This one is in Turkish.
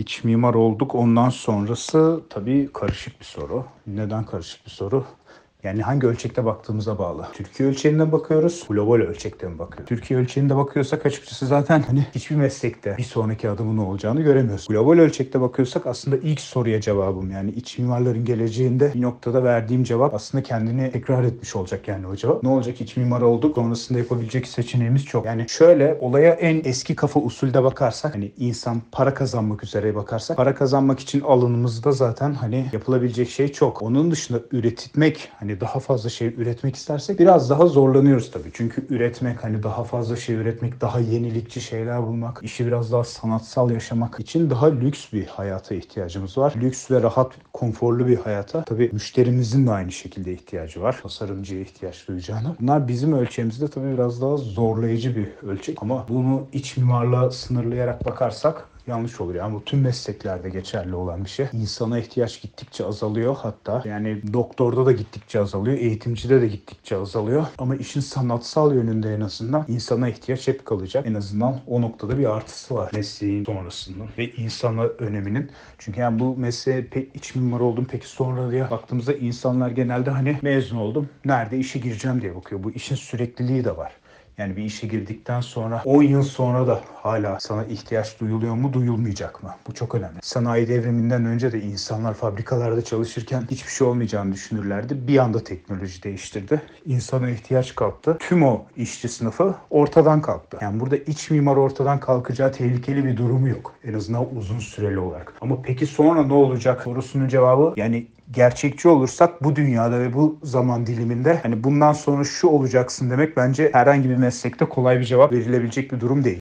iç mimar olduk. Ondan sonrası tabii karışık bir soru. Neden karışık bir soru? Yani hangi ölçekte baktığımıza bağlı. Türkiye ölçeğinde bakıyoruz, global ölçekte mi bakıyoruz? Türkiye ölçeğinde bakıyorsak açıkçası zaten hani hiçbir meslekte bir sonraki adımın ne olacağını göremiyoruz. Global ölçekte bakıyorsak aslında ilk soruya cevabım yani iç mimarların geleceğinde bir noktada verdiğim cevap aslında kendini tekrar etmiş olacak yani o cevap. Ne olacak iç mimar olduk sonrasında yapabilecek seçeneğimiz çok. Yani şöyle olaya en eski kafa usulde bakarsak hani insan para kazanmak üzere bakarsak para kazanmak için alanımızda zaten hani yapılabilecek şey çok. Onun dışında üretmek hani daha fazla şey üretmek istersek biraz daha zorlanıyoruz tabii. Çünkü üretmek hani daha fazla şey üretmek, daha yenilikçi şeyler bulmak, işi biraz daha sanatsal yaşamak için daha lüks bir hayata ihtiyacımız var. Lüks ve rahat, konforlu bir hayata tabii müşterimizin de aynı şekilde ihtiyacı var. Tasarımcıya ihtiyaç duyacağını. Bunlar bizim ölçeğimizde tabii biraz daha zorlayıcı bir ölçek ama bunu iç mimarlığa sınırlayarak bakarsak yanlış olur. Yani bu tüm mesleklerde geçerli olan bir şey. İnsana ihtiyaç gittikçe azalıyor hatta. Yani doktorda da gittikçe azalıyor, eğitimcide de gittikçe azalıyor. Ama işin sanatsal yönünde en azından insana ihtiyaç hep kalacak. En azından o noktada bir artısı var mesleğin sonrasında ve insana öneminin. Çünkü yani bu mesleğe pek iç mimar oldum peki sonra diye baktığımızda insanlar genelde hani mezun oldum, nerede işe gireceğim diye bakıyor. Bu işin sürekliliği de var. Yani bir işe girdikten sonra 10 yıl sonra da hala sana ihtiyaç duyuluyor mu duyulmayacak mı? Bu çok önemli. Sanayi devriminden önce de insanlar fabrikalarda çalışırken hiçbir şey olmayacağını düşünürlerdi. Bir anda teknoloji değiştirdi. İnsana ihtiyaç kalktı. Tüm o işçi sınıfı ortadan kalktı. Yani burada iç mimar ortadan kalkacağı tehlikeli bir durumu yok. En azından uzun süreli olarak. Ama peki sonra ne olacak sorusunun cevabı yani gerçekçi olursak bu dünyada ve bu zaman diliminde hani bundan sonra şu olacaksın demek bence herhangi bir meslekte kolay bir cevap verilebilecek bir durum değil.